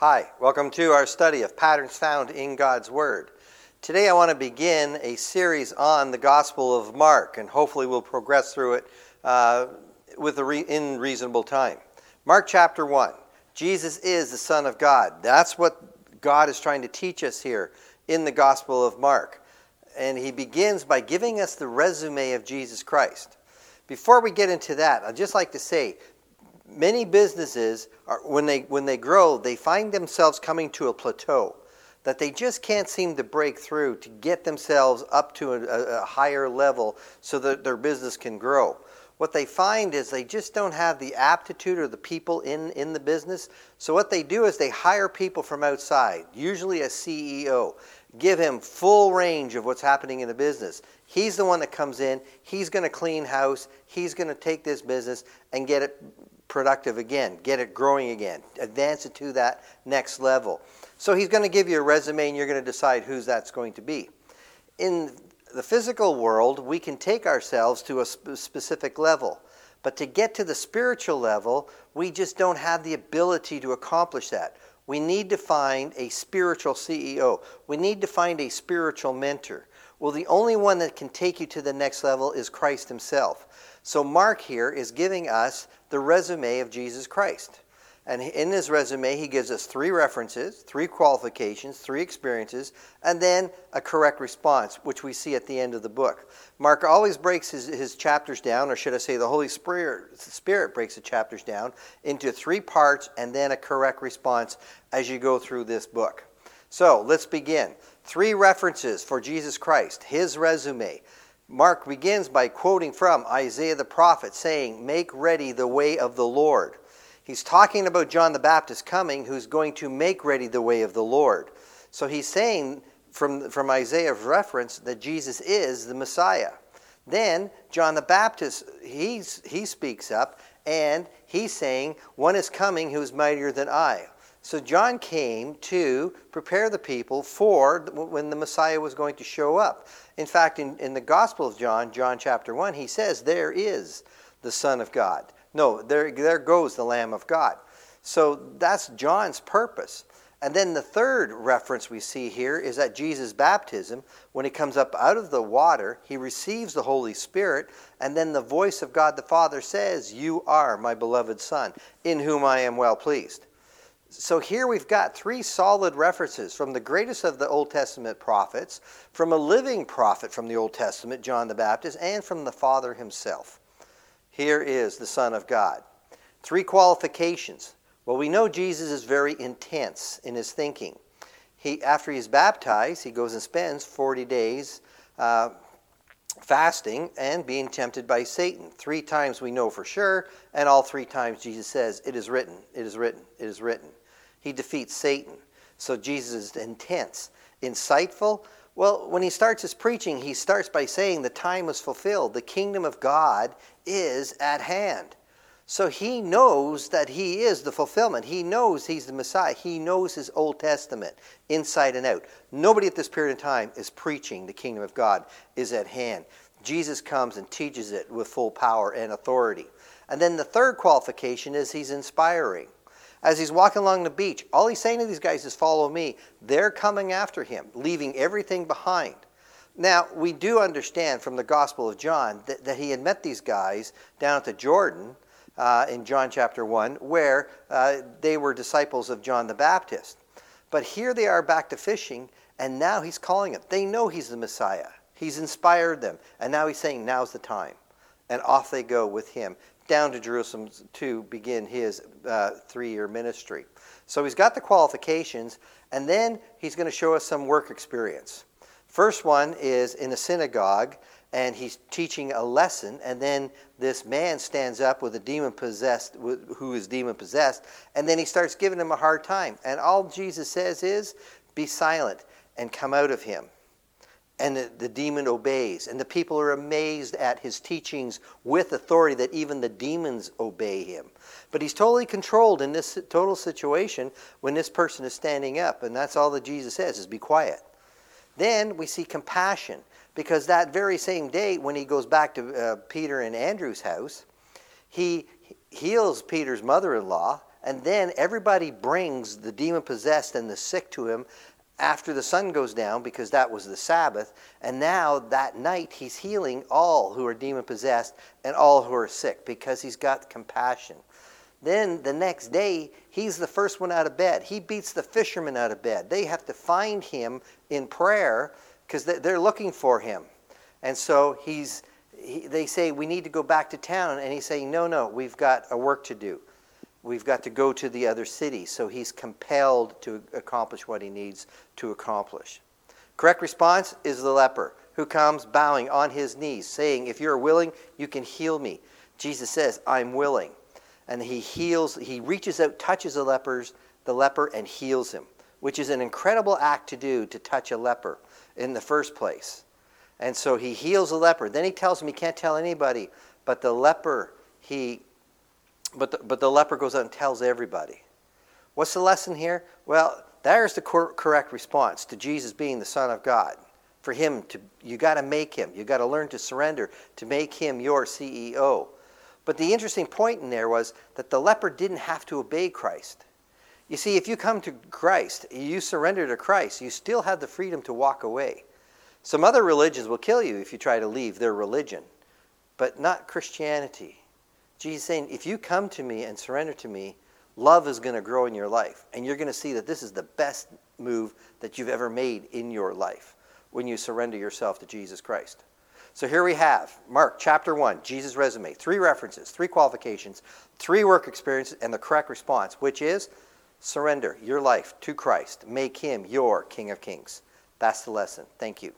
Hi, welcome to our study of patterns found in God's Word. Today I want to begin a series on the Gospel of Mark, and hopefully we'll progress through it uh, with re- in reasonable time. Mark chapter 1. Jesus is the Son of God. That's what God is trying to teach us here in the Gospel of Mark. And he begins by giving us the resume of Jesus Christ. Before we get into that, I'd just like to say many businesses are, when they when they grow they find themselves coming to a plateau that they just can't seem to break through to get themselves up to a, a, higher level so that their business can grow. What they find is they just don't have the aptitude or the people in, in the business. So what they do is they hire people from outside usually a ceo give him full range of what's happening in the business. He's the one that comes in. He's going to clean house. He's going to take this business and get it productive again, get it growing again, advance it to that next level. So he's going to give you a resume and you're going to decide whose that's going to be. In the physical world, we can take ourselves to a sp- specific level. But to get to the spiritual level, we just don't have the ability to accomplish that. We need to find a spiritual CEO. We need to find a spiritual mentor. Well, the only one that can take you to the next level is Christ Himself. So, Mark here is giving us the resume of Jesus Christ. And in his resume, he gives us three references, three qualifications, three experiences, and then a correct response, which we see at the end of the book. Mark always breaks his, his chapters down, or should I say, the Holy Spirit, Spirit breaks the chapters down into three parts and then a correct response as you go through this book. So let's begin. Three references for Jesus Christ, his resume. Mark begins by quoting from Isaiah the prophet, saying, Make ready the way of the Lord. He's talking about John the Baptist coming, who's going to make ready the way of the Lord. So he's saying from, from Isaiah's reference that Jesus is the Messiah. Then John the Baptist, he's, he speaks up and he's saying, One is coming who is mightier than I. So John came to prepare the people for when the Messiah was going to show up. In fact, in, in the Gospel of John, John chapter 1, he says, There is the Son of God. No, there, there goes the Lamb of God. So that's John's purpose. And then the third reference we see here is at Jesus' baptism. When he comes up out of the water, he receives the Holy Spirit, and then the voice of God the Father says, You are my beloved Son, in whom I am well pleased. So here we've got three solid references from the greatest of the Old Testament prophets, from a living prophet from the Old Testament, John the Baptist, and from the Father himself. Here is the Son of God. Three qualifications. Well, we know Jesus is very intense in his thinking. He, after he's baptized, he goes and spends 40 days uh, fasting and being tempted by Satan. Three times we know for sure, and all three times Jesus says, It is written, it is written, it is written he defeats Satan. So Jesus is intense, insightful. Well, when he starts his preaching, he starts by saying the time is fulfilled. The kingdom of God is at hand. So he knows that he is the fulfillment. He knows he's the Messiah. He knows his Old Testament inside and out. Nobody at this period of time is preaching the kingdom of God is at hand. Jesus comes and teaches it with full power and authority. And then the third qualification is he's inspiring as he's walking along the beach, all he's saying to these guys is, Follow me. They're coming after him, leaving everything behind. Now, we do understand from the Gospel of John that, that he had met these guys down at the Jordan uh, in John chapter 1, where uh, they were disciples of John the Baptist. But here they are back to fishing, and now he's calling them. They know he's the Messiah. He's inspired them, and now he's saying, Now's the time. And off they go with him down to Jerusalem to begin his uh, three year ministry. So he's got the qualifications, and then he's going to show us some work experience. First one is in a synagogue, and he's teaching a lesson, and then this man stands up with a demon possessed, who is demon possessed, and then he starts giving him a hard time. And all Jesus says is, Be silent and come out of him and the, the, demon obeys. And the people are amazed at his teachings with authority that even the demons obey him. But he's totally controlled in this total situation when this person is standing up. And that's all that Jesus says is be quiet. Then we see compassion because that very same day when he goes back to uh, Peter and Andrew's house, he heals Peter's mother in law And then everybody brings the demon possessed and the sick to him after the sun goes down because that was the Sabbath. And now that night he's healing all who are demon possessed and all who are sick because he's got compassion. Then the next day, he's the first one out of bed. He beats the fishermen out of bed. They have to find him in prayer because they're looking for him. And so he's, he, they say, We need to go back to town. And he's saying, No, no, we've got a work to do. We've got to go to the other city. So he's compelled to accomplish what he needs to accomplish. Correct response is the leper who comes bowing on his knees, saying, If you're willing, you can heal me. Jesus says, I'm willing. And he heals, he reaches out, touches the lepers, the leper, and heals him, which is an incredible act to do to touch a leper in the first place. And so he heals the leper. Then he tells him he can't tell anybody, but the leper, he but the, but the leper goes out and tells everybody. What's the lesson here? Well, there's the cor- correct response to Jesus being the Son of God. For him to, you got to make him. You got to learn to surrender to make him your CEO. But the interesting point in there was that the leper didn't have to obey Christ. You see, if you come to Christ, you surrender to Christ, you still have the freedom to walk away. Some other religions will kill you if you try to leave their religion, but not Christianity. Jesus saying, if you come to me and surrender to me, love is going to grow in your life. And you're going to see that this is the best move that you've ever made in your life when you surrender yourself to Jesus Christ. So here we have Mark chapter 1, Jesus' resume, three references, three qualifications, three work experiences, and the correct response, which is surrender your life to Christ. Make him your King of Kings. That's the lesson. Thank you.